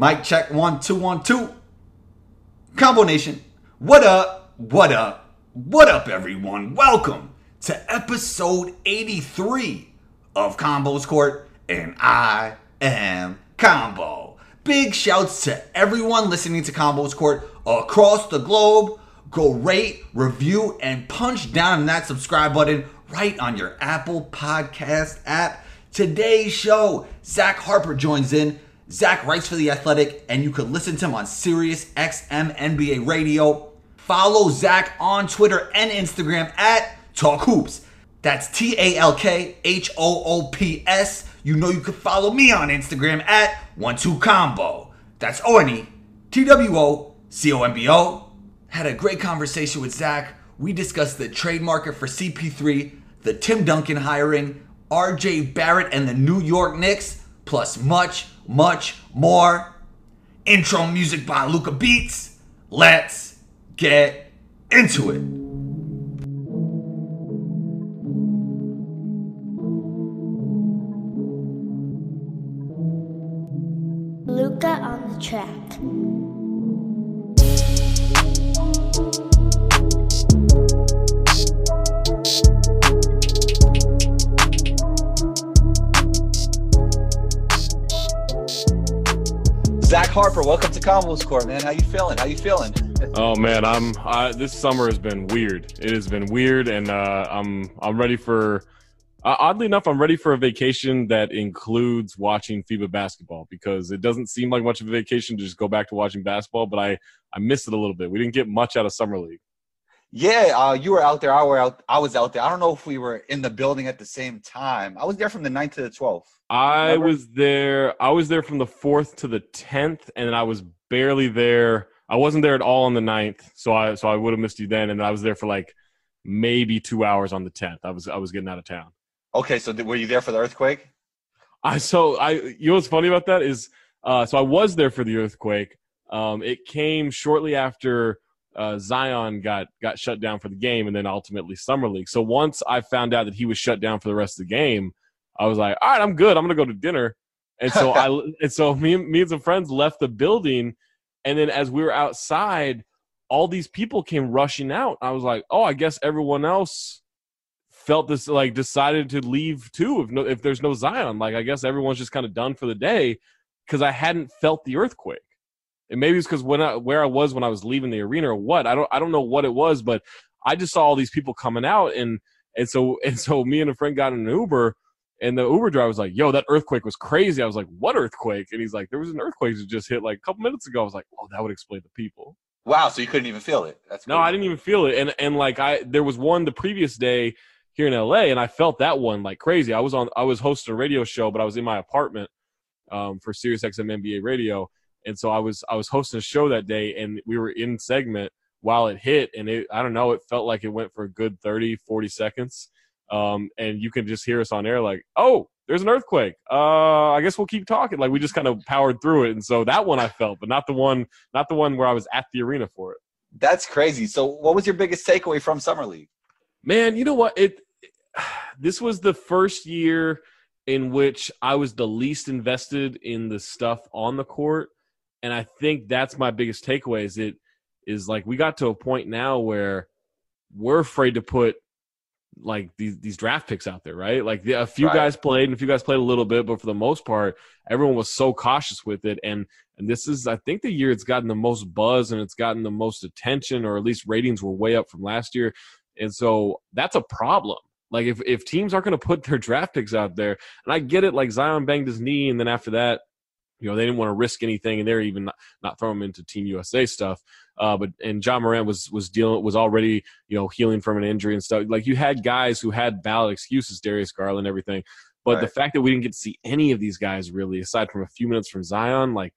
Mic check one, two, one, two. Combo Nation, what up? What up? What up, everyone? Welcome to episode 83 of Combos Court, and I am Combo. Big shouts to everyone listening to Combos Court across the globe. Go rate, review, and punch down that subscribe button right on your Apple Podcast app. Today's show, Zach Harper joins in. Zach writes for The Athletic, and you can listen to him on Sirius XM NBA Radio. Follow Zach on Twitter and Instagram at Talk Hoops. That's T A L K H O O P S. You know you can follow me on Instagram at One Two Combo. That's O N E T W O C O M B O. Had a great conversation with Zach. We discussed the trade market for CP3, the Tim Duncan hiring, RJ Barrett and the New York Knicks, plus much, much more. Intro music by Luca Beats. Let's get into it. Luca on the track. Harper, welcome to Combos Court, man. How you feeling? How you feeling? Oh man, I'm I, this summer has been weird. It has been weird, and uh, I'm I'm ready for. Uh, oddly enough, I'm ready for a vacation that includes watching FIBA basketball because it doesn't seem like much of a vacation to just go back to watching basketball. But I I missed it a little bit. We didn't get much out of summer league. Yeah, uh, you were out there. I were out. I was out there. I don't know if we were in the building at the same time. I was there from the 9th to the 12th. I was there. I was there from the fourth to the tenth, and then I was barely there. I wasn't there at all on the 9th, so I so I would have missed you then. And I was there for like maybe two hours on the tenth. I was I was getting out of town. Okay, so th- were you there for the earthquake? I so I you know what's funny about that is uh, so I was there for the earthquake. Um, it came shortly after uh, Zion got got shut down for the game, and then ultimately summer league. So once I found out that he was shut down for the rest of the game, I was like, all right, I'm good. I'm gonna go to dinner. And so I and so me and me and some friends left the building, and then as we were outside, all these people came rushing out. I was like, oh, I guess everyone else felt this like decided to leave too if no if there's no Zion like I guess everyone's just kind of done for the day because I hadn't felt the earthquake and maybe it's because when I where I was when I was leaving the arena or what I don't I don't know what it was but I just saw all these people coming out and and so and so me and a friend got in an Uber and the Uber driver was like yo that earthquake was crazy I was like what earthquake and he's like there was an earthquake that just hit like a couple minutes ago I was like oh that would explain the people Wow, so you couldn't even feel it. That's no, crazy. I didn't even feel it. And and like I there was one the previous day here in LA and I felt that one like crazy. I was on I was hosting a radio show, but I was in my apartment um, for Sirius XM NBA radio. And so I was I was hosting a show that day and we were in segment while it hit and it I don't know, it felt like it went for a good 30, 40 seconds. Um, and you can just hear us on air like, "Oh, there's an earthquake. Uh, I guess we'll keep talking." Like we just kind of powered through it. And so that one I felt, but not the one not the one where I was at the arena for it. That's crazy. So, what was your biggest takeaway from summer league? Man, you know what? It this was the first year in which I was the least invested in the stuff on the court, and I think that's my biggest takeaway. Is it is like we got to a point now where we're afraid to put like these these draft picks out there, right? Like the, a few Right. guys played and a few guys played a little bit, but for the most part, everyone was so cautious with it. And and this is, I think, the year it's gotten the most buzz and it's gotten the most attention, or at least ratings were way up from last year. And so that's a problem. Like if if teams aren't going to put their draft picks out there, and I get it, like Zion banged his knee, and then after that, you know, they didn't want to risk anything, and they're even not, not throwing him into Team USA stuff. Uh, but and Ja Morant was was dealing was already you know healing from an injury and stuff. Like you had guys who had valid excuses, Darius Garland, everything. But the fact that we didn't get to see any of these guys really, aside from a few minutes from Zion, like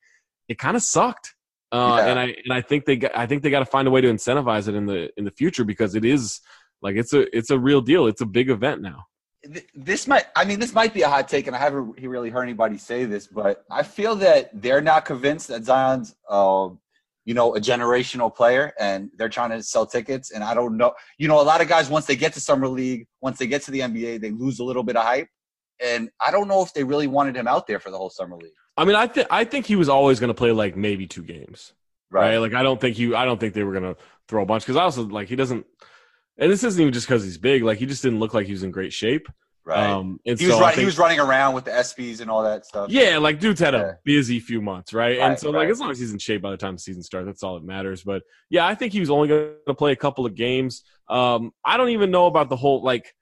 it kind of sucked. Uh, Yeah. And I and I think they got, I think they got to find a way to incentivize it in the in the future because it is like it's a it's a real deal. It's a big event now. Th- This might, I mean, this might be a hot take, and I haven't he- really heard anybody say this, but I feel that they're not convinced that Zion's, uh, you know, a generational player, and they're trying to sell tickets. And I don't know, you know, a lot of guys once they get to summer league, once they get to the NBA, they lose a little bit of hype. And I don't know if they really wanted him out there for the whole summer league. I mean, I think I think he was always going to play like maybe two games, right? Right. Like I don't think he I don't think they were going to throw a bunch because I also like he doesn't. And this isn't even just because he's big. Like he just didn't look like he was in great shape. Right. Um, and he so was I running. He was running around with the ESPYs and all that stuff. Yeah, like dude's had Yeah. a busy few months, right? and Right, so like as long as he's in shape by the time the season starts, that's all that matters. But yeah, I think he was only going to play a couple of games. Um, I don't even know about the whole like.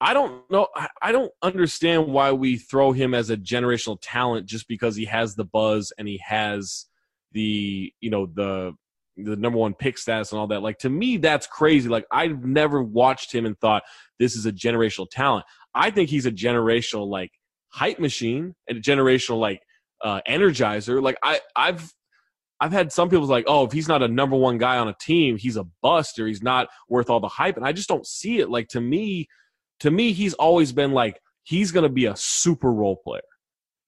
I don't know. I, I don't understand why we throw him as a generational talent just because he has the buzz and he has the you know the the number one pick status and all that. Like to me, that's crazy. Like I've never watched him and thought this is a generational talent. I think he's a generational like hype machine and a generational like uh, energizer. Like I, I've I've had some people like, oh, if he's not a number one guy on a team, he's a bust or he's not worth all the hype. And I just don't see it. Like to me, to me, he's always been like he's gonna be a super role player.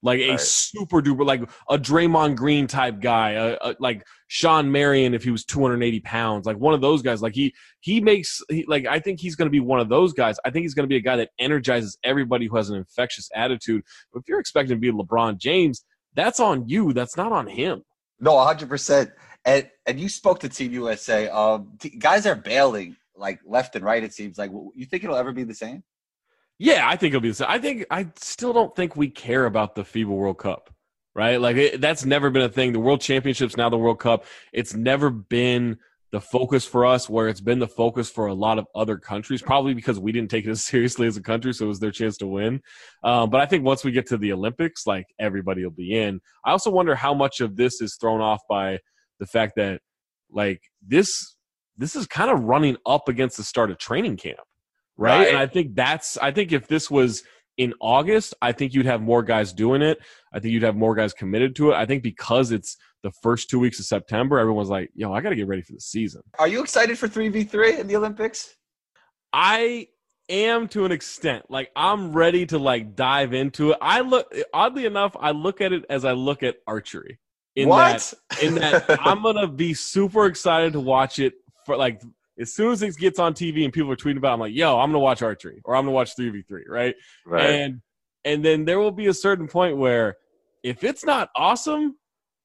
Like a Right. super duper, like a Draymond Green type guy, a, a, like Shawn Marion if he was 280 pounds, like one of those guys. Like he he makes he, like I think he's going to be one of those guys. I think he's going to be a guy that energizes everybody who has an infectious attitude. But if you're expecting to be LeBron James, that's on you. That's not on him. No, 100. percent And and you spoke to Team USA. Um, t- guys are bailing like left and right. It seems like you think it'll ever be the same. Yeah, I think it'll be the same. I think I still don't think we care about the FIBA World Cup, right? Like it, that's never been a thing. The World Championships now the World Cup. It's never been the focus for us where it's been the focus for a lot of other countries probably because we didn't take it as seriously as a country so it was their chance to win um, but i think once we get to the olympics like everybody will be in i also wonder how much of this is thrown off by the fact that like this this is kind of running up against the start of training camp right? Right. and i think that's i think if this was in august i think you'd have more guys doing it i think you'd have more guys committed to it i think because it's the first two weeks of september everyone's like yo i gotta get ready for the season Are you excited for three v three in the Olympics? I am to an extent. Like I'm ready to like dive into it. I look oddly enough, I look at it as I look at archery. In what? that in that I'm gonna be super excited to watch it for like as soon as it gets on TV and people are tweeting about it, I'm like, yo, I'm gonna watch archery or I'm gonna watch 3v3, right? right. And and then there will be a certain point where if it's not awesome,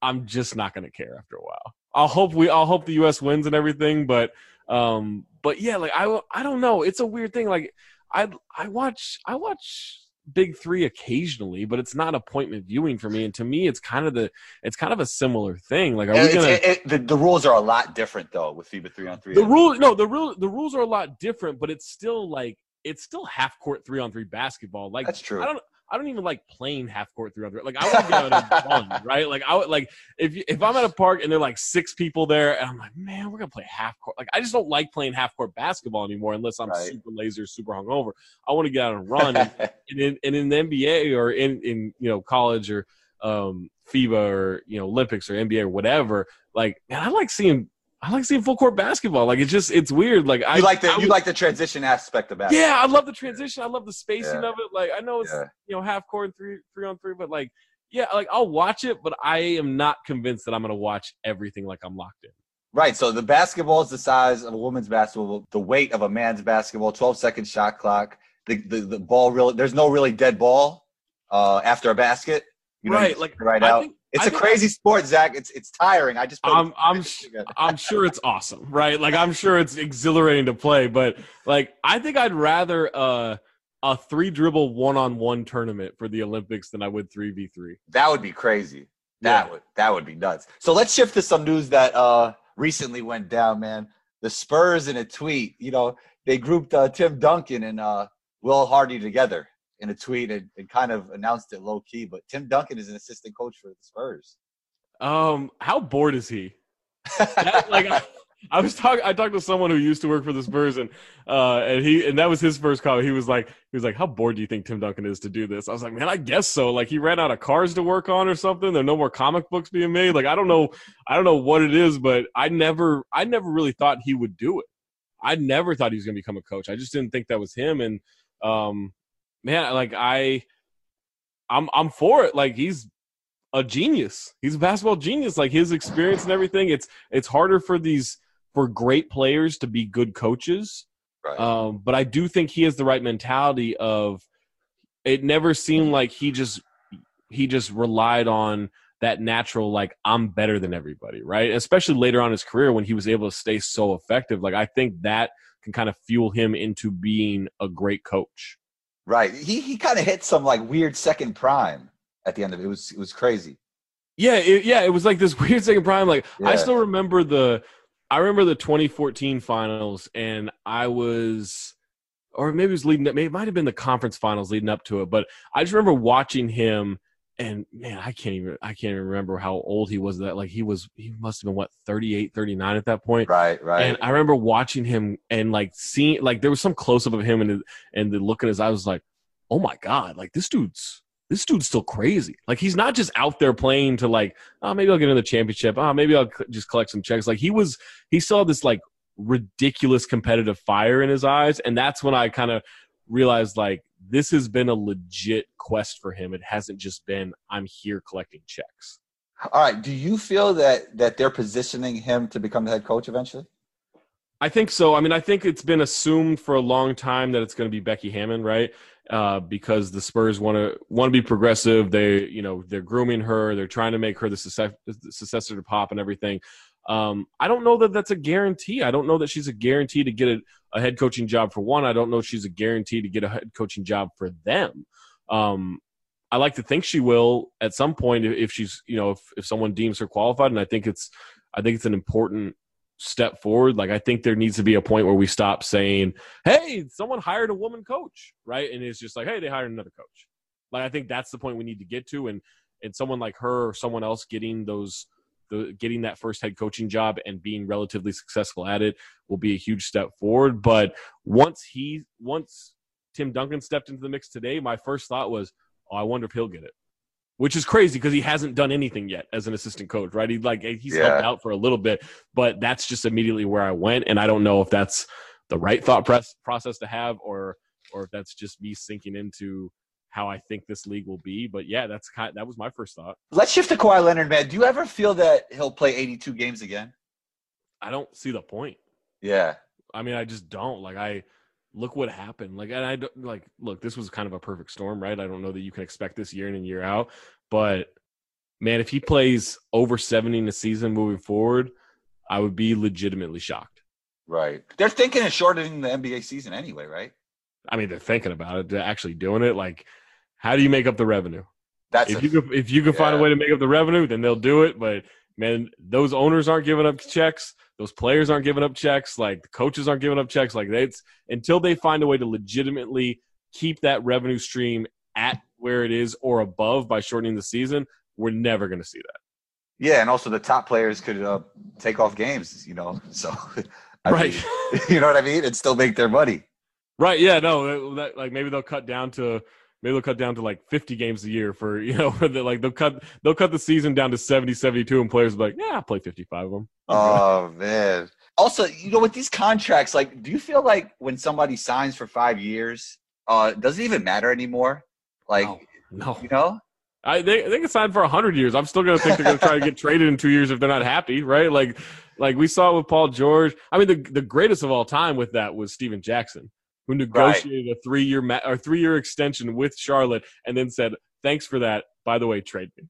I'm just not gonna care after a while. I'll hope we I'll hope the US wins and everything, but um but yeah, like I I don't know. It's a weird thing. Like I I watch I watch Big Three occasionally, but it's not appointment viewing for me. And to me, it's kind of the it's kind of a similar thing. Like, are we gonna it- it- the, the rules are a lot different though with FIBA three on three. the rule no the rule the rules are a lot different, but it's still like it's still half court three on three basketball. Like That's true. I don't I don't even like playing half court on three. Like I want to get out and run, right? Like I would like if if I'm at a park and there are like six people there and I'm like, man, we're gonna play half court. Like I just don't like playing half court basketball anymore unless I'm Right. super lazy or super hungover. I want to get out and run. and, and in and in the NBA or in in you know college or um, FIBA or you know Olympics or NBA or whatever, like man, I like seeing I like seeing full court basketball. Like it's just it's weird. Like I you like the I you like the transition aspect of basketball. yeah, I love the transition. I love the spacing Yeah. of it. Like I know it's Yeah. you know half court and three three on three, but like yeah, like I'll watch it, but I am not convinced that I'm gonna watch everything like I'm locked in. Right. So the basketball is the size of a woman's basketball, the weight of a man's basketball, 12 second shot clock. The the, the ball really there's no really dead ball uh, after a basket. You know, right, like right I out. think- it's I a crazy sport, Zach. It's it's tiring. I just I'm I'm sh- I'm sure it's awesome, right? Like I'm sure it's exhilarating to play, but like I think I'd rather uh, a three dribble one on one tournament for the Olympics than I would three v three. That would be crazy. That Yeah. would that would be nuts. So let's shift to some news that uh recently went down, man. The Spurs in a tweet, you know, they grouped uh, Tim Duncan and uh Will Hardy together in a tweet and, and kind of announced it low key. But Tim Duncan is an assistant coach for the Spurs. Um, how bored is he? That, like I, I was talking, I talked to someone who used to work for the Spurs, and uh, and he and that was his first comment. He was like, he was like, how bored do you think Tim Duncan is to do this? I was like, man, I guess so. Like he ran out of cars to work on or something. There are no more comic books being made. Like I don't know, I don't know what it is, but I never, I never really thought he would do it. I never thought he was going to become a coach. I just didn't think that was him. And um, man, like I, I'm I'm for it. Like he's a genius. He's a basketball genius. Like his experience and everything. It's it's harder for these for great players to be good coaches. Right. Um, but I do think he has the right mentality of it never seemed like he just he just relied on that natural like I'm better than everybody, right? Especially later on in his career when he was able to stay so effective. Like I think that can kind of fuel him into being a great coach. Right. He he kind of hit some like weird second prime at the end of it. It was it was crazy. Yeah, it, yeah, it was like this weird second prime. Like I still remember the, I remember the 2014 finals, and I was, or maybe it was leading. Up, maybe it might have been the conference finals leading up to it. But I just remember watching him, and man, I can't even, I can't even remember how old he was. That like he was, he must have been what 38, 39 at that point. Right, right. And I remember watching him and like seeing like there was some close up of him and the- and the look in his eyes was like, oh my god, like this dude's this dude's still crazy. Like he's not just out there playing to like, oh maybe I'll get in the championship. Oh maybe I'll c- just collect some checks. Like he was he saw this like ridiculous competitive fire in his eyes, and that's when I kind of realized like this has been a legit quest for him. It hasn't just been I'm here collecting checks. All right. Do you feel that that they're positioning him to become the head coach eventually? I think so. I mean, I think it's been assumed for a long time that it's going to be Becky Hammon, right? Uh, because the Spurs want to want to be progressive. They, you know, they're grooming her. They're trying to make her the success, the successor to Pop and everything. Um, I don't know that that's a guarantee. I don't know that she's a guarantee to get a, a head coaching job for one. I don't know she's a guarantee to get a head coaching job for them. Um, I like to think she will at some point if she's, you know, if, if someone deems her qualified. And I think it's, I think it's an important step forward. Like I think there needs to be a point where we stop saying, "Hey, someone hired a woman coach," right? And it's just like, "Hey, they hired another coach." Like I think that's the point we need to get to, and and someone like her or someone else getting those the getting that first head coaching job and being relatively successful at it will be a huge step forward. But once he once Tim Duncan stepped into the mix today, my first thought was, "Oh, I wonder if he'll get it." Which is crazy because he hasn't done anything yet as an assistant coach, right? He like he's Yeah. helped out for a little bit, but that's just immediately where I went, and I don't know if that's the right thought press, process to have, or or if that's just me sinking into how I think this league will be. But yeah, that's kind that was my first thought. Let's shift to Kawhi Leonard, man. Do you ever feel that he'll play 82 games again? I don't see the point. Yeah. I mean, I just don't like. I look what happened. Like, and I don't like. Look, this was kind of a perfect storm, right? I don't know that you can expect this year in and year out, but man, if he plays over seventy in a season moving forward, I would be legitimately shocked. Right. They're thinking of shortening the NBA season anyway, right? I mean, they're thinking about it, they're actually doing it. Like, how do you make up the revenue? That's if a- you could, if you can find a way to make up the revenue, then they'll do it. But man, those owners aren't giving up checks. Those players aren't giving up checks. Like the coaches aren't giving up checks. Like it's until they find a way to legitimately keep that revenue stream at where it is or above by shortening the season, we're never going to see that. yeah, and also the top players could uh, take off games, you know. So, I Right. mean, you know what I mean, and still make their money. Right? Yeah. No. That- like maybe they'll cut down to maybe they'll cut down to like 50 games a year for you know for the, like they'll cut they'll cut the season down to 70 72 and players will be like yeah I'll play 55 of them Oh man. Also, you know, with these contracts, like, do you feel like when somebody signs for five years, uh, does it even matter anymore? Like, no, no. you know? I they they can sign for hundred years. I'm still gonna think they're gonna try to get traded in two years if they're not happy, right? Like like we saw with Paul George. I mean, the the greatest of all time with that was Stephen Jackson, who negotiated a three year ma- or three year extension with Charlotte, and then said, "Thanks for that. By the way, trade me."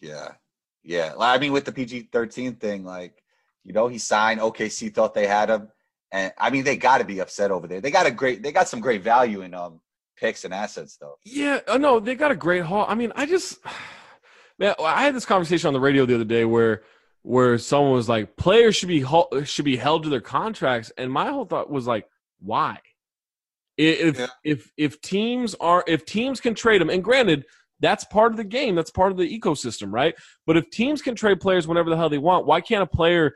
Yeah. Yeah. I mean, with the PG 13 thing, like, you know, he signed. OKC thought they had him. And I mean, they got to be upset over there. They got a great, they got some great value in um picks and assets, though. Yeah, uh, no, they got a great haul. I mean, I just man, I had this conversation on the radio the other day where where someone was like, players should be should be held to their contracts, and my whole thought was like, why? I- If Yeah. if if teams are if teams can trade them, and granted, that's part of the game, that's part of the ecosystem, right? But if teams can trade players whenever the hell they want, why can't a player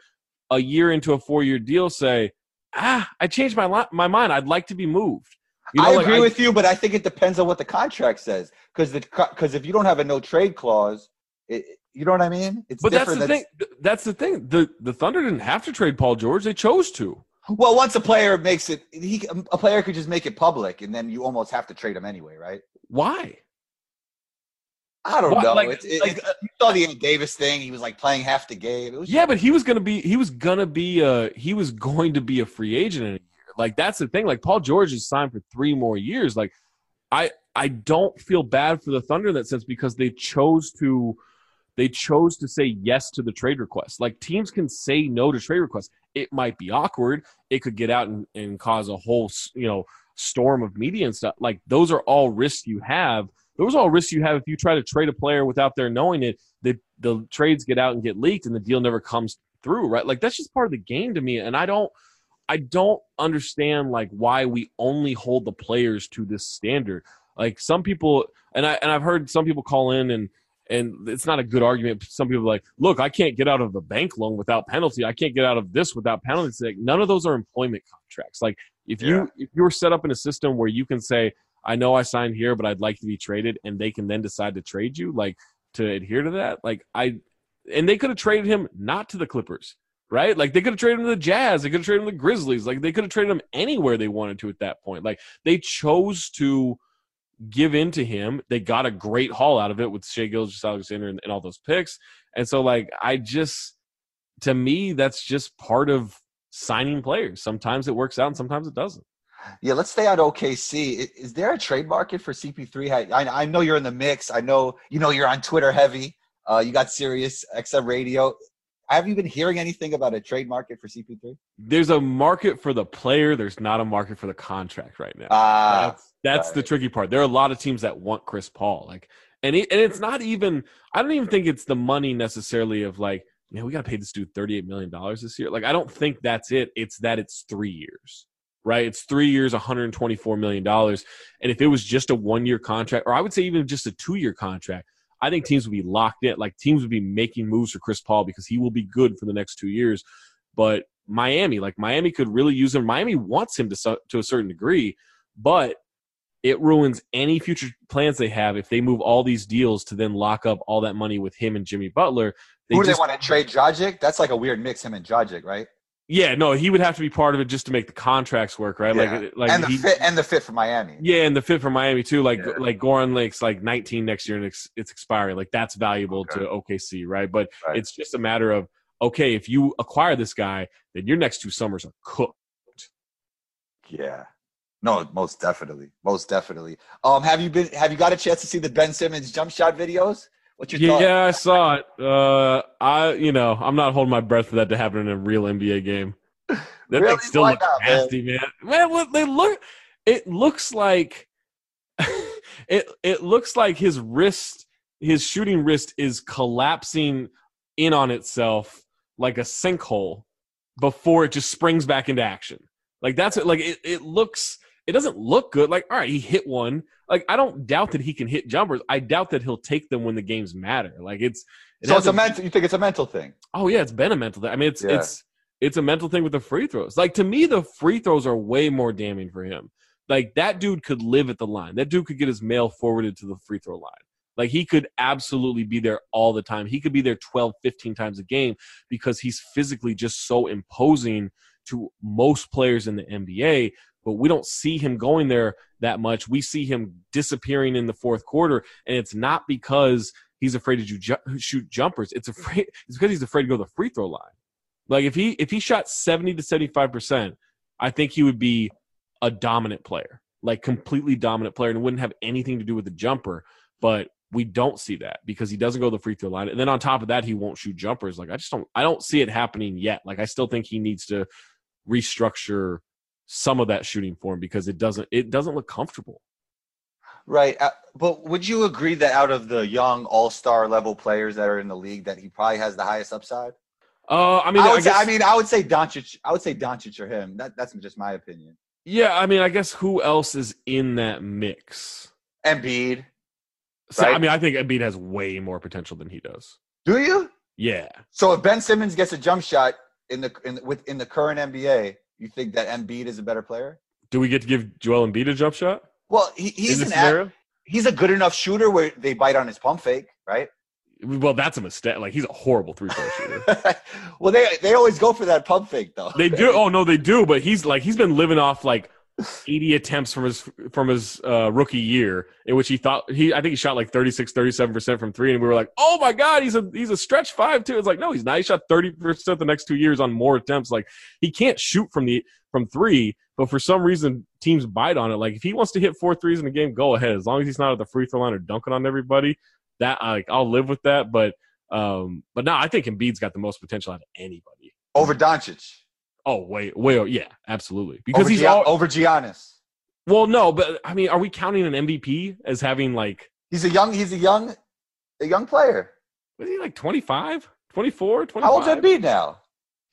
a year into a four year deal say, ah, I changed my li- my mind, I'd like to be moved. You know, I like, agree with you, but I think it depends on what the contract says. Because the because if you don't have a no trade clause, it, you know what I mean? It's But that's the thing. That's the thing. The the Thunder didn't have to trade Paul George; they chose to. Well, once a player makes it, he a player could just make it public, and then you almost have to trade him anyway, right? Why? I don't Why- know. like- it's, it, like, it's- you saw the Ant Davis thing. He was like playing half the game. It was Yeah, but he was gonna be. He was gonna be. Uh, he was going to be a free agent in a year. Like that's the thing. Like Paul George is signed for three more years. Like I, I don't feel bad for the Thunder in that sense because they chose to they chose to say yes to the trade request. Like teams can say no to trade requests. It might be awkward. It could get out and, and cause a whole you know storm of media and stuff. Like those are all risks you have. Those are all risks you have if you try to trade a player without their knowing it. The the trades get out and get leaked, and the deal never comes through. Right? Like that's just part of the game to me. And I don't I don't understand like why we only hold the players to this standard. Like some people, and I and I've heard some people call in and and it's not a good argument. Some people are like, look, I can't get out of a bank loan without penalty. I can't get out of this without penalties. Like none of those are employment contracts. Like if you if you're set up in a system where you can say, I know I signed here, but I'd like to be traded, and they can then decide to trade you, like to adhere to that. Like I, and they could have traded him not to the Clippers, right? Like they could have traded him to the Jazz, they could have traded him to the Grizzlies, like they could have traded him anywhere they wanted to at that point. Like they chose to give in to him. They got a great haul out of it with Shai Gilgeous-Alexander and, and all those picks. And so like I just to me, that's just part of signing players. Sometimes it works out and sometimes it doesn't. Yeah, let's stay on OKC. Is there a trade market for CP3? I, I know you're in the mix. I know you know you're on Twitter heavy. Uh, you got Sirius XM Radio. Have you been hearing anything about a trade market for CP3? There's a market for the player, there's not a market for the contract right now. Ah, that's that's the tricky part. There are a lot of teams that want Chris Paul. Like and it, and it's not even I don't even think it's the money necessarily of like, man, we got to pay this dude 38 million dollars this year. Like I don't think that's it. It's that it's 3 years. Right? It's 3 years 124 million dollars. And if it was just a 1-year contract or I would say even just a 2-year contract, I think teams would be locked in. Like teams would be making moves for Chris Paul because he will be good for the next 2 years. But Miami, like Miami could really use him. Miami wants him to to a certain degree, but it ruins any future plans they have if they move all these deals to then lock up all that money with him and Jimmy Butler. They Who do just- they want to trade? Dragic? That's like a weird mix. Him and Dragic, right? Yeah, no, he would have to be part of it just to make the contracts work, right? Yeah. Like, like and the he, fit and the fit for Miami. yeah, and the fit for Miami too. Like, Yeah. like Goran Lake's like 19 next year and it's, it's expiring. Like that's valuable Okay. to OKC, right? But Right. it's just a matter of okay, if you acquire this guy, then your next two summers are cooked. Yeah. No, most definitely. Most definitely. Um, have you been have you got a chance to see the Ben Simmons jump shot videos? What's your thought? Yeah, I saw it. Uh, I, you know, I'm not holding my breath for that to happen in a real NBA game. That Really? thing still Why looks not, nasty, man. Man, what they look, it looks like, it it looks like his wrist, his shooting wrist is collapsing in on itself like a sinkhole before it just springs back into action. Like that's it. Like it, it looks. It doesn't look good. Like all right, he hit one. Like I don't doubt that he can hit jumpers. I doubt that he'll take them when the games matter. Like it's. It So it's a hasn't- mental you think it's a mental thing. Oh yeah, it's been a mental thing. I mean, it's Yeah. it's it's a mental thing with the free throws. Like to me, the free throws are way more damning for him. Like that dude could live at the line. That dude could get his mail forwarded to the free throw line. Like he could absolutely be there all the time. He could be there 12, 15 times a game because he's physically just so imposing to most players in the NBA. But we don't see him going there that much. We see him disappearing in the fourth quarter, and it's not because he's afraid to ju- shoot jumpers. It's afraid it's because he's afraid to go to the free throw line. Like if he if he shot 70 to 75 percent, I think he would be a dominant player, like completely dominant player, and wouldn't have anything to do with the jumper. But we don't see that because he doesn't go to the free throw line, and then on top of that, he won't shoot jumpers. Like I just don't I don't see it happening yet. Like I still think he needs to restructure some of that shooting form because it doesn't it doesn't look comfortable. Right. Uh, but would you agree that out of the young all-star level players that are in the league that he probably has the highest upside? Uh, I mean, I I, would say, I mean, I would say Doncic. I would say Doncic or him. That, that's just my opinion. yeah, I mean, I guess who else is in that mix? Embiid. So, I mean, I think Embiid has way more potential than he does. Do you? Yeah, So if Ben Simmons gets a jump shot in the in with in the current NBA, you think that Embiid is a better player? do we get to give Joel Embiid a jump shot? Well, he, he's an scenario? a, he's a good enough shooter where they bite on his pump fake, right? Well, that's a mistake. Like he's a horrible three throw shooter. well, they they always go for that pump fake though. They do. Oh no, they do. But he's like he's been living off like 80 attempts from his from his uh, rookie year, in which he thought he I think he shot like 36, 37 percent from three, and we were like, oh my god, he's a he's a stretch five too. It's like no, he's not. He shot 30 percent the next two years on more attempts. Like he can't shoot from the from three, but for some reason teams bite on it. Like if he wants to hit four threes in a game, go ahead. As long as he's not at the free throw line or dunking on everybody, that like I'll live with that. But um, but now I think Embiid's got the most potential out of anybody. Over Doncic. Oh wait, wait, yeah, absolutely. Because over he's Gia- all, over Giannis. well, no, but I mean, are we counting an MVP as having like He's a young. He's a young, a young player. was he like 25, 24, 25? How old's Embiid now?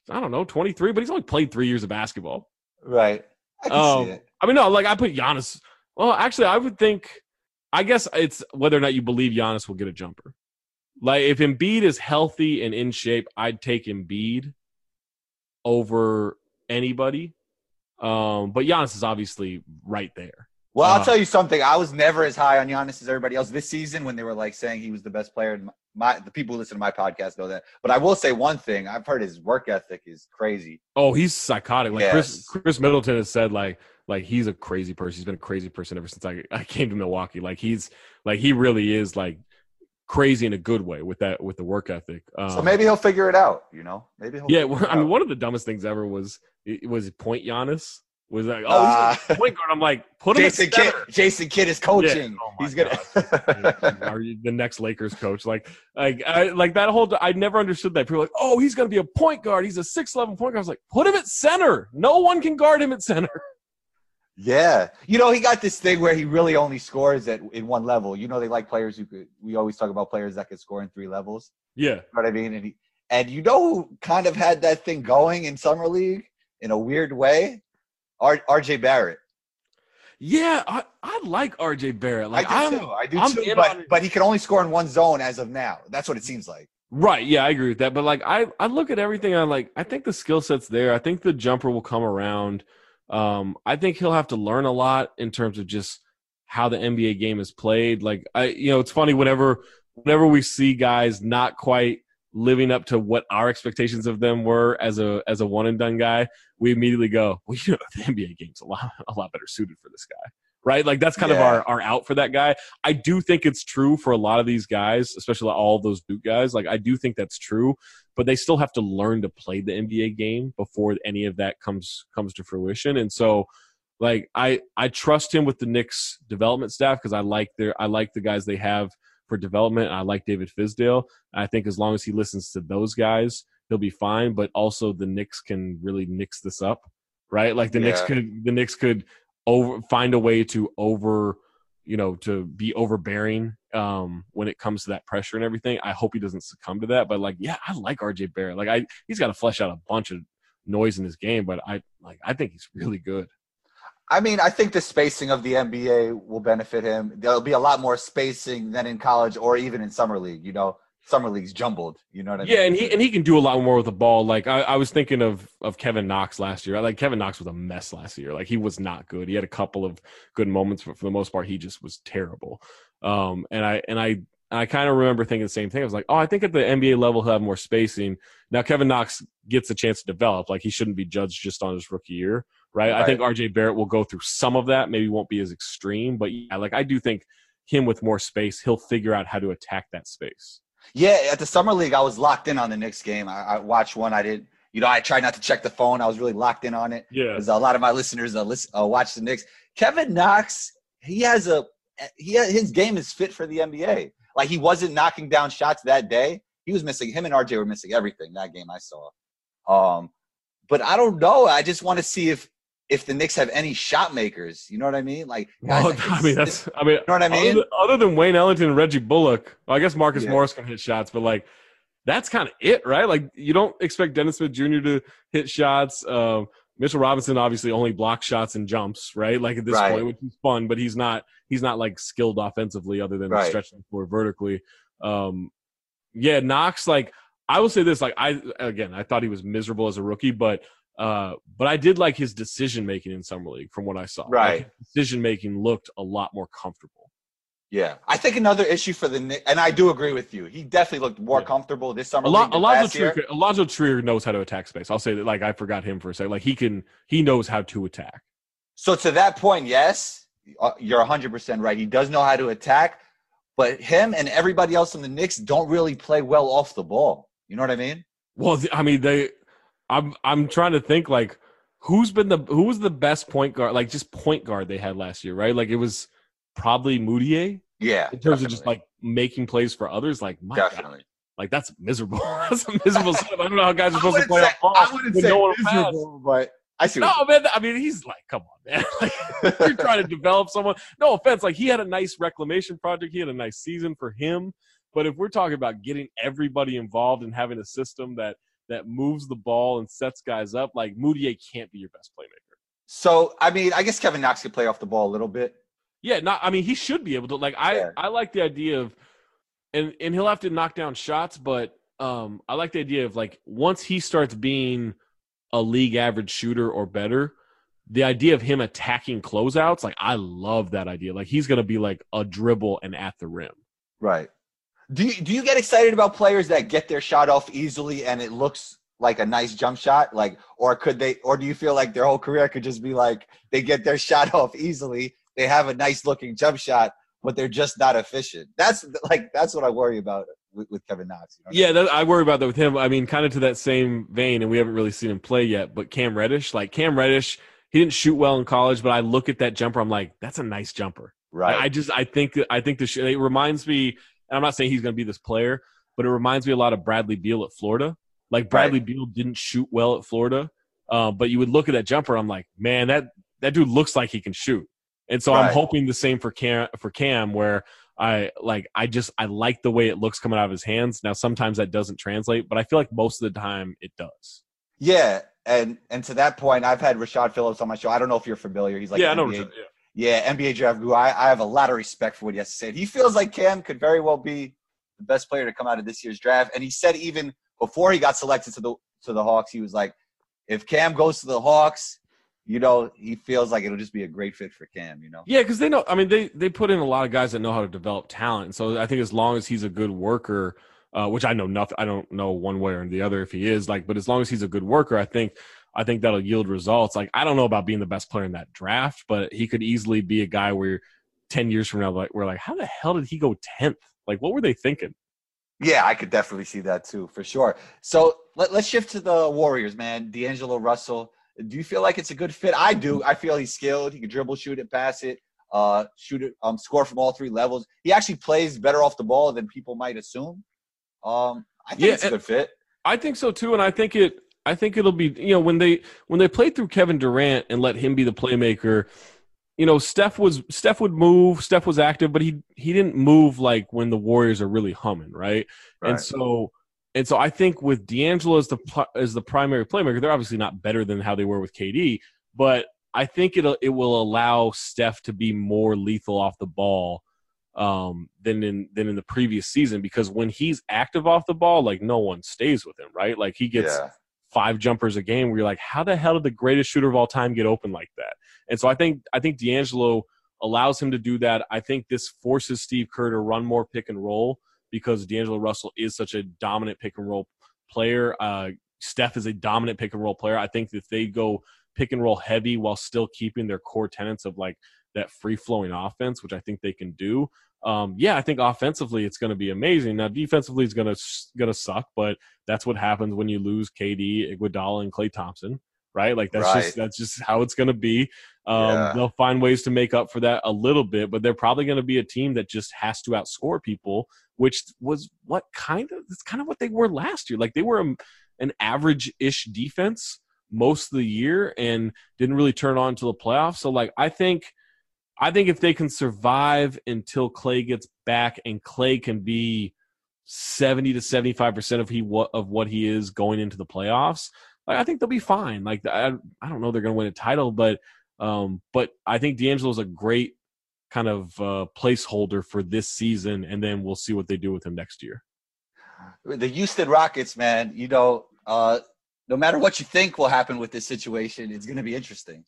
I don't know, 23, but he's only played three years of basketball. Right. I can Um, see it. I mean, no, like I put Giannis. Well, actually, I would think. I guess it's whether or not you believe Giannis will get a jumper. Like if Embiid is healthy and in shape, I'd take Embiid over anybody. Um, but Giannis is obviously right there. Well, uh, I'll tell you something. I was never as high on Giannis as everybody else this season when they were like saying he was the best player. My, my the people who listen to my podcast know that. But I will say one thing. I've heard his work ethic is crazy. Oh, he's psychotic. Like Yes. Chris Khris Middleton has said, like like he's a crazy person. He's been a crazy person ever since I I came to Milwaukee. Like he's like he really is like crazy in a good way with that with the work ethic. Um, So maybe he'll figure it out. You know, maybe he'll. yeah. I mean, out. one of the dumbest things ever was it was point Giannis was like, oh, he's a point guard. I'm like, put him Jason at Kidd. center. Jason Kidd is coaching. Yeah. Oh He's gonna. Are you the next Lakers coach? Like, like, I, like that whole. I never understood that. People like, oh, he's gonna be a point guard. He's a six eleven point guard. I was like, put him at center. No one can guard him at center. Yeah, you know he got this thing where he really only scores at in one level. You know they like players who could. We always talk about players that could score in three levels. Yeah. You know what I mean? And he, and you know who kind of had that thing going in summer league in a weird way? R, RJ Barrett. Yeah, I, I like RJ Barrett. Like I do am too. I do I'm too. But on but he can only score in one zone as of now. That's what it seems like. right. Yeah, I agree with that. But like, I I look at everything. I like. I think the skill set's there. I think the jumper will come around. Um, I think he'll have to learn a lot in terms of just how the NBA game is played. Like, I you know, it's funny whenever whenever we see guys not quite living up to what our expectations of them were as a as a one and done guy, we immediately go, well, you know, the NBA game's a lot a lot better suited for this guy. Right? Like that's kind of our, our out for that guy. I do think it's true for a lot of these guys, especially all those Duke guys. Like I do think that's true, but they still have to learn to play the NBA game before any of that comes comes to fruition. And so, like I I trust him with the Knicks development staff because I like their I like the guys they have for development. I like David Fizdale. I think as long as he listens to those guys, he'll be fine. But also the Knicks can really nix this up, right? Like the Knicks could the Knicks could over find a way to over you know to be overbearing um when it comes to that pressure and everything i hope he doesn't succumb to that but like yeah i like rj barrett like i he's got to flesh out a bunch of noise in his game but i like i think he's really good I mean, I think the spacing of the NBA will benefit him. There'll be a lot more spacing than in college or even in summer league. You know, summer league's jumbled. You know what I mean? yeah and he and he can do a lot more with the ball like i, I was thinking of of kevin knox last year like kevin knox was a mess last year like he was not good he had a couple of good moments but for the most part he just was terrible um and i and i I kind of remember thinking the same thing. I was like, oh, I think at the NBA level he'll have more spacing. Now Kevin Knox gets a chance to develop. Like he shouldn't be judged just on his rookie year, right? I think RJ Barrett will go through some of that. Maybe won't be as extreme, but yeah, like I do think him with more space, he'll figure out how to attack that space. Yeah, at the summer league, I was locked in on the Knicks game. I, I watched one. I didn't. You know, I tried not to check the phone. I was really locked in on it. Yeah. Because a lot of my listeners uh, listen, uh, watch the Knicks. Kevin Knox, he has a he his game is fit for the NBA. Like he wasn't knocking down shots that day. He was missing. Him and RJ were missing everything that game I saw. Um, but I don't know. I just want to see if if the Knicks have any shot makers. You know what I mean? Like, guys Well, can I mean, that's. I mean, you know what I mean? Other, other than Wayne Ellington and Reggie Bullock, well, I guess Marcus Yeah. Morris can hit shots, but like that's kind of it, right? Like you don't expect Dennis Smith Jr. to hit shots. Um, Mitchell Robinson obviously only blocks shots and jumps, right? Like at this Right. point, which is fun, but he's not he's not like skilled offensively other than Right. stretching the floor vertically. Um, yeah, Knox. Like I will say this, like I again, I thought he was miserable as a rookie, but uh, but I did like his decision making in summer league from what I saw. Right. his decision making looked a lot more comfortable. Yeah, I think another issue for the Knicks, and I do agree with you. He definitely looked more Yeah. comfortable this summer. A lot, league Alonzo. Trier, Alonzo Trier knows how to attack space. I'll say that. Like I forgot him for a second. Like he can, he knows how to attack. So to that point, yes, uh, you're 100% right. He does know how to attack, but him and everybody else in the Knicks don't really play well off the ball. You know what I mean? Well, I mean, they. I'm I'm trying to think like who's been the who was the best point guard, like just point guard they had last year, right? Like it was probably Mudiay Yeah, in terms of just like making plays for others. Like my God, like that's miserable. that's a miserable. I don't know how guys are supposed to play say, ball I wouldn't say no miserable, but I see. No, man. I mean, he's like, come on, man. Like, you're trying to develop someone. No offense. Like, he had a nice reclamation project. He had a nice season for him. But if we're talking about getting everybody involved and having a system that that moves the ball and sets guys up, like Mudiay can't be your best playmaker. So I mean, I guess Kevin Knox could play off the ball a little bit. Yeah, not. I mean, he should be able to. Like, I Yeah. I like the idea of, and and he'll have to knock down shots, but um, I like the idea of like once he starts being a league average shooter or better, the idea of him attacking closeouts, like I love that idea. Like he's gonna be like a dribble and at the rim. Right. Do you do you get excited about players that get their shot off easily and it looks like a nice jump shot? Like, or could they? Or do you feel like their whole career could just be like they get their shot off easily, they have a nice looking jump shot, but they're just not efficient? That's like that's what I worry about with, with Kevin Knox. you know what I Yeah, mean? that, I worry about that with him. I mean, kind of to that same vein, and we haven't really seen him play yet. But Cam Reddish, like Cam Reddish, he didn't shoot well in college, but I look at that jumper, I'm like, that's a nice jumper. right. I just I think I think the it reminds me. And I'm not saying he's going to be this player, but it reminds me a lot of Bradley Beal at Florida. Like Bradley Beal didn't shoot well at Florida, uh, but you would look at that jumper. I'm like, man, that that dude looks like he can shoot. And so I'm hoping the same for Cam for Cam, where I like I just I like the way it looks coming out of his hands. Now sometimes that doesn't translate, but I feel like most of the time it does. yeah, and and to that point, I've had Rashad Phillips on my show. I don't know if you're familiar. He's like yeah, I know. Rashad, yeah. Yeah, NBA draft guru. I, I have a lot of respect for what he has to say. He feels like Cam could very well be the best player to come out of this year's draft. And he said even before he got selected to the to the Hawks, he was like, if Cam goes to the Hawks, you know, he feels like it'll just be a great fit for Cam. You know. Yeah, because they know. I mean, they they put in a lot of guys that know how to develop talent. So I think as long as he's a good worker, uh, which I know nothing, I don't know one way or the other if he is like, but as long as he's a good worker, I think I think that'll yield results. Like I don't know about being the best player in that draft, but he could easily be a guy where ten years from now, like we're like, how the hell did he go tenth? Like, what were they thinking? Yeah, I could definitely see that too, for sure. So let, let's shift to the Warriors, man. D'Angelo Russell. Do you feel like it's a good fit? I do. I feel he's skilled. He can dribble, shoot it, pass it, uh, shoot it, um, score from all three levels. He actually plays better off the ball than people might assume. Um, I think Yeah, it's a good fit. I think so too, and I think it. I think it'll be you know when they when they played through Kevin Durant and let him be the playmaker. You know, Steph was Steph would move. Steph was active, but he he didn't move like when the Warriors are really humming, right? And so and so I think with D'Angelo as the as the primary playmaker, they're obviously not better than how they were with KD, but I think it'll it will allow Steph to be more lethal off the ball um, than in than in the previous season because when he's active off the ball, like no one stays with him, right? Like he gets yeah. Five jumpers a game where you're like, how the hell did the greatest shooter of all time get open like that? And so I think I think D'Angelo allows him to do that. I think this forces Steve Kerr to run more pick and roll because D'Angelo Russell is such a dominant pick and roll player. Uh, Steph is a dominant pick and roll player. I think if they go pick and roll heavy while still keeping their core tenets of like that free flowing offense, which I think they can do. Um, yeah, I think offensively it's going to be amazing. Now defensively it's going to going to suck, but that's what happens when you lose KD, Iguodala, and Klay Thompson, right? Like that's Right. just that's just how it's going to be. Um, Yeah. They'll find ways to make up for that a little bit, but they're probably going to be a team that just has to outscore people, which was what kind of it's kind of what they were last year. Like they were a, an average-ish defense most of the year and didn't really turn on until the playoffs. So like I think I think if they can survive until Klay gets back and Klay can be 70 to 75% of he of what he is going into the playoffs, I think they'll be fine. Like I, I don't know they're going to win a title, but um but I think D'Angelo is a great kind of uh placeholder for this season and then we'll see what they do with him next year. The Houston Rockets, man. You know, uh, no matter what you think will happen with this situation, it's going to be interesting.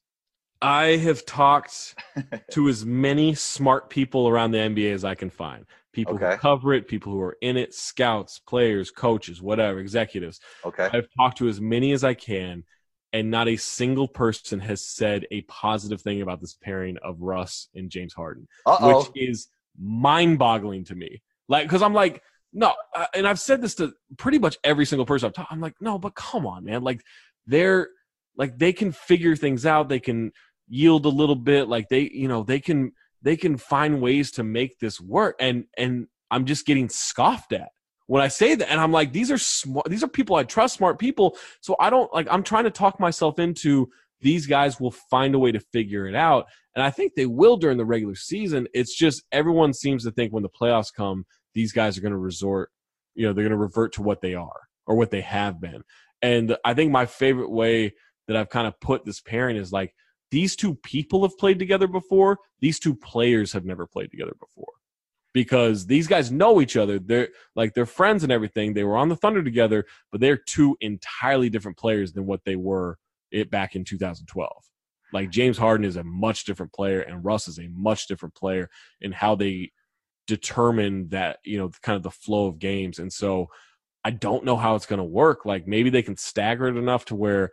I have talked to as many smart people around the NBA as I can find. People Okay. who cover it, people who are in it, scouts, players, coaches, whatever, executives. Okay. I've talked to as many as I can, and not a single person has said a positive thing about this pairing of Russ and James Harden, Uh oh. which is mind-boggling to me. Like, because I'm like, no, uh, and I've said this to pretty much every single person I've talked. I'm like, no, but come on, man. Like, they're like they can figure things out. They can yield a little bit. Like they, you know, they can they can find ways to make this work. And and I'm just getting scoffed at when I say that. And I'm like, these are smart. These are people I trust, smart people. So I don't like. I'm trying to talk myself into these guys will find a way to figure it out. And I think they will during the regular season. It's just everyone seems to think when the playoffs come, these guys are going to resort, you know, they're going to revert to what they are or what they have been. And I think my favorite way that I've kind of put this pairing is like these two people have played together before. These two players have never played together before because these guys know each other. They're like they're friends and everything. They were on the Thunder together, but they're two entirely different players than what they were it back in 2012. Like James Harden is a much different player, and Russ is a much different player in how they determine that you know kind of the flow of games. And so I don't know how it's going to work. Like maybe they can stagger it enough to where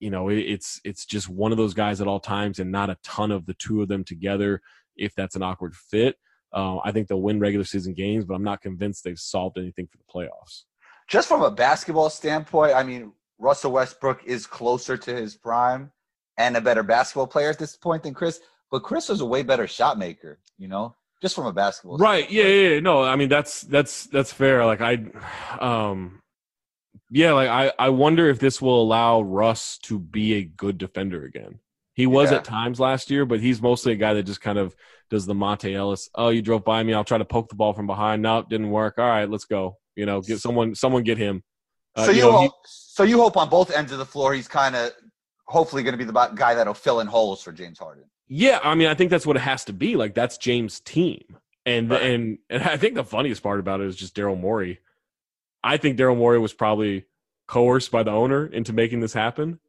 you know it's it's just one of those guys at all times, and not a ton of the two of them together. If that's an awkward fit, uh, I think they'll win regular season games, but I'm not convinced they've solved anything for the playoffs. Just from a basketball standpoint, I mean, Russell Westbrook is closer to his prime and a better basketball player at this point than Chris. But Chris was a way better shot maker, you know, just from a basketball. Right? Standpoint. Yeah, yeah. No, I mean that's that's that's fair. Like I, um, yeah, like I I wonder if this will allow Russ to be a good defender again. He was yeah. at times last year, but he's mostly a guy that just kind of does the Monta Ellis. Oh, you drove by me. I'll try to poke the ball from behind. No, it didn't work. All right, let's go. You know, get someone someone get him. Uh, so you, you know, hope, he, so you hope on both ends of the floor he's kind of hopefully going to be the guy that'll fill in holes for James Harden. Yeah, I mean, I think that's what it has to be. Like that's James' team, and right. and and I think the funniest part about it is just Daryl Morey. I think Daryl Morey was probably coerced by the owner into making this happen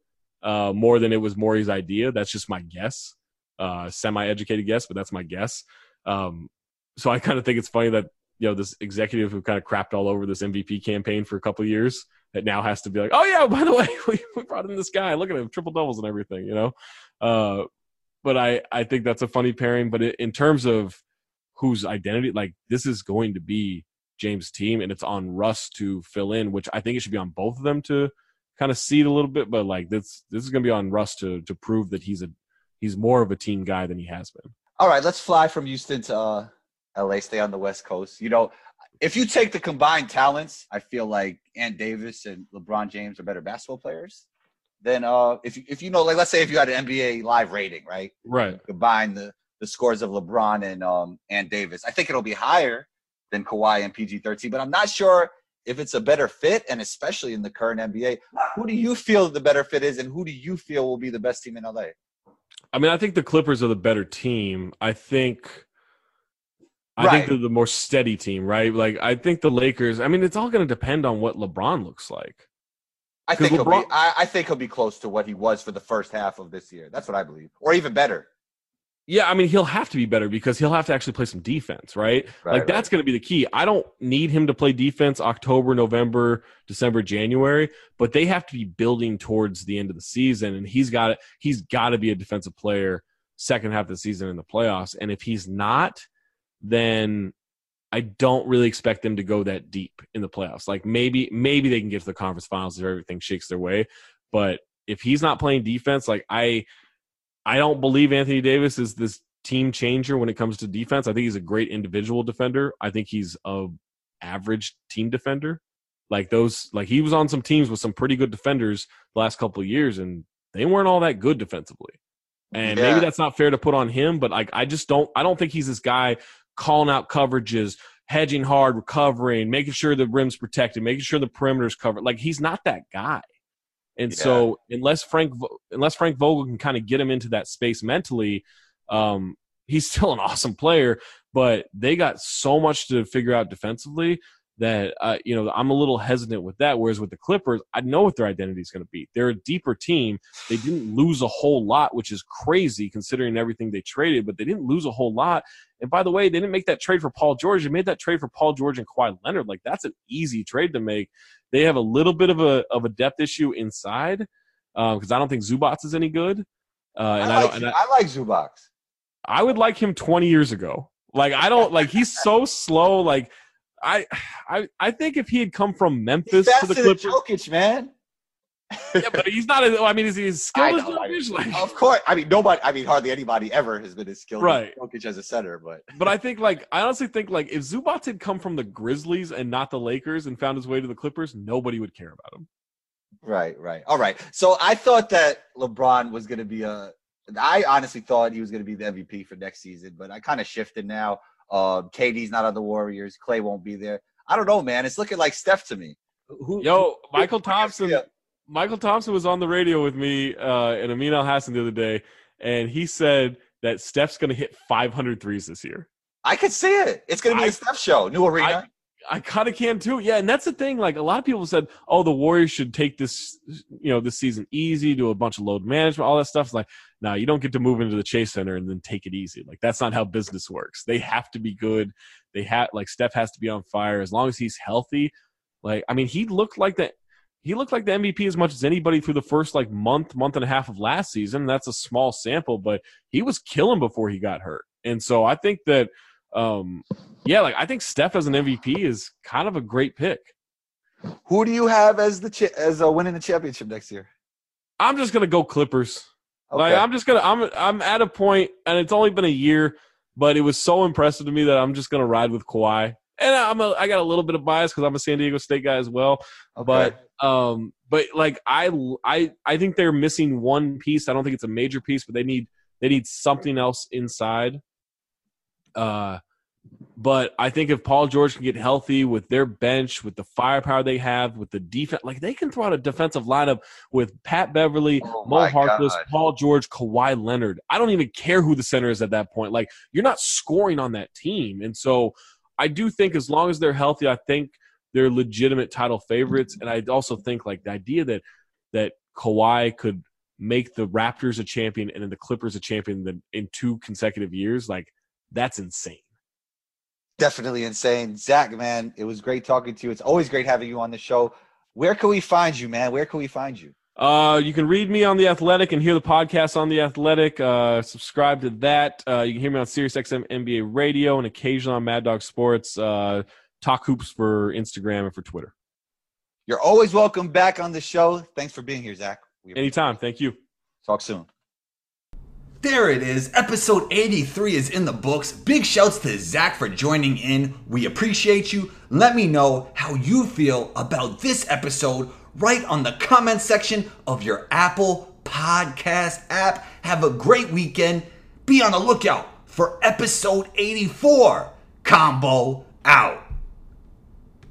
uh, more than it was Morey's idea. That's just my guess, uh, semi-educated guess, but that's my guess. Um, so I kind of think it's funny that you know this executive who kind of crapped all over this MVP campaign for a couple years that now has to be like, oh yeah, by the way, we, we brought in this guy. Look at him, triple doubles and everything, you know. Uh, but I I think that's a funny pairing. But in terms of whose identity, like this is going to be James' team, and it's on Russ to fill in, which I think it should be on both of them to kind of cede a little bit. But like this this is going to be on Russ to to prove that he's a he's more of a team guy than he has been. All right, let's fly from Houston to uh, LA, stay on the West Coast. You know, if you take the combined talents, I feel like Ant Davis and LeBron James are better basketball players. Then, uh, if if you know, like, let's say if you had an NBA live rating, right? Right. Combine the the scores of LeBron and um Ant Davis, I think it'll be higher than Kawhi and PG thirteen. But I'm not sure if it's a better fit, and especially in the current NBA, who do you feel the better fit is, and who do you feel will be the best team in LA? I mean, I think the Clippers are the better team. I think I right. think they're the more steady team, right? Like I think the Lakers. I mean, it's all going to depend on what LeBron looks like. I think LeBron, he'll be. I, I, think he'll be close to what he was for the first half of this year. That's what I believe, or even better. Yeah, I mean, he'll have to be better because he'll have to actually play some defense, right? right like that's right. going to be the key. I don't need him to play defense October, November, December, January, but they have to be building towards the end of the season, and he's got. He's got to be a defensive player second half of the season in the playoffs, and if he's not then I don't really expect them to go that deep in the playoffs. Like maybe maybe they can get to the conference finals if everything shakes their way, but if he's not playing defense, like I I don't believe Anthony Davis is this team changer when it comes to defense. I think he's a great individual defender. I think he's a average team defender. Like those like he was on some teams with some pretty good defenders the last couple of years and they weren't all that good defensively. And yeah. maybe that's not fair to put on him, but like I just don't I don't think he's this guy calling out coverages, hedging hard, recovering, making sure the rim's protected, making sure the perimeter's covered. Like he's not that guy. And yeah. so unless Frank unless Frank Vogel can kind of get him into that space mentally, um, he's still an awesome player. But they got so much to figure out defensively that uh, you know I'm a little hesitant with that. Whereas with the Clippers, I know what their identity is going to be. They're a deeper team. They didn't lose a whole lot, which is crazy considering everything they traded. But they didn't lose a whole lot. And by the way, they didn't make that trade for Paul George. They made that trade for Paul George and Kawhi Leonard. Like that's an easy trade to make. They have a little bit of a of a depth issue inside because um, I don't think Zubac is any good. Uh, and I, like, I, and I, I like Zubac. I would like him 20 years ago. Like I don't like he's so slow. Like I, I, I think if he had come from Memphis to the Clippers, Jokic, man. Yeah, but he's not. As, I mean, is he as skilled as I Jokic? mean, of course. I mean, nobody. I mean, hardly anybody ever has been as skilled Right. as Jokic as a center. But but I think, like, I honestly think, like, if Zubac had come from the Grizzlies and not the Lakers and found his way to the Clippers, nobody would care about him. right, right, all right. So I thought that LeBron was going to be a. I honestly thought he was going to be the MVP for next season, but I kind of shifted now. Uh, KD's not on the Warriors. Klay won't be there. I don't know, man. It's looking like Steph to me. Who, Yo, Mychal Thompson. Yeah. Mychal Thompson was on the radio with me uh, and Amin Elhassan the other day, and he said that Steph's going to hit 500 threes this year. I could see it. It's going to be I- a Steph show. New arena. I kind of can too. Yeah, and that's the thing. Like a lot of people said, oh, the Warriors should take this, you know, this season easy, do a bunch of load management, all that stuff. It's like, no, you don't get to move into the Chase Center and then take it easy. Like that's not how business works. They have to be good. They have like Steph has to be on fire as long as he's healthy. Like I mean, he looked like the he looked like the MVP as much as anybody through the first like month, month and a half of last season. That's a small sample, but he was killing before he got hurt. And so I think that um yeah, like I think Steph as an MVP is kind of a great pick. Who do you have as the cha- as uh, winning the championship next year? I'm just gonna go Clippers. Like I'm just gonna I'm I'm at a point, and it's only been a year, but it was so impressive to me that I'm just gonna ride with Kawhi. And I'm a I got a little bit of bias because I'm a San Diego State guy as well. Okay. But um, but like I I I think they're missing one piece. I don't think it's a major piece, but they need they need something else inside. Uh, but I think if Paul George can get healthy with their bench, with the firepower they have, with the defense, like they can throw out a defensive lineup with Pat Beverley, Oh Moe Harkless, God. Paul George, Kawhi Leonard. I don't even care who the center is at that point. Like you're not scoring on that team, and so I do think as long as they're healthy, I think they're legitimate title favorites. And I also think like the idea that that Kawhi could make the Raptors a champion and then the Clippers a champion in- two consecutive years, like that's insane. Definitely insane. Zach, man, it was great talking to you. It's always great having you on the show. Where can we find you, man? Where can we find you? Uh, you can read me on the Athletic and hear the podcast on the Athletic. Uh, subscribe to that. Uh, you can hear me on SiriusXM NBA Radio and occasionally on Mad Dog Sports. Uh, talk hoops for Instagram and for Twitter. You're always welcome back on the show. Thanks for being here, Zach. We Anytime. Thank you. Talk soon. There it is. Episode 83 is in the books. Big shouts to Zach for joining in. We appreciate you. Let me know how you feel about this episode right on the comment section of your Apple Podcast app. Have a great weekend. Be on the lookout for episode 84. Combo out.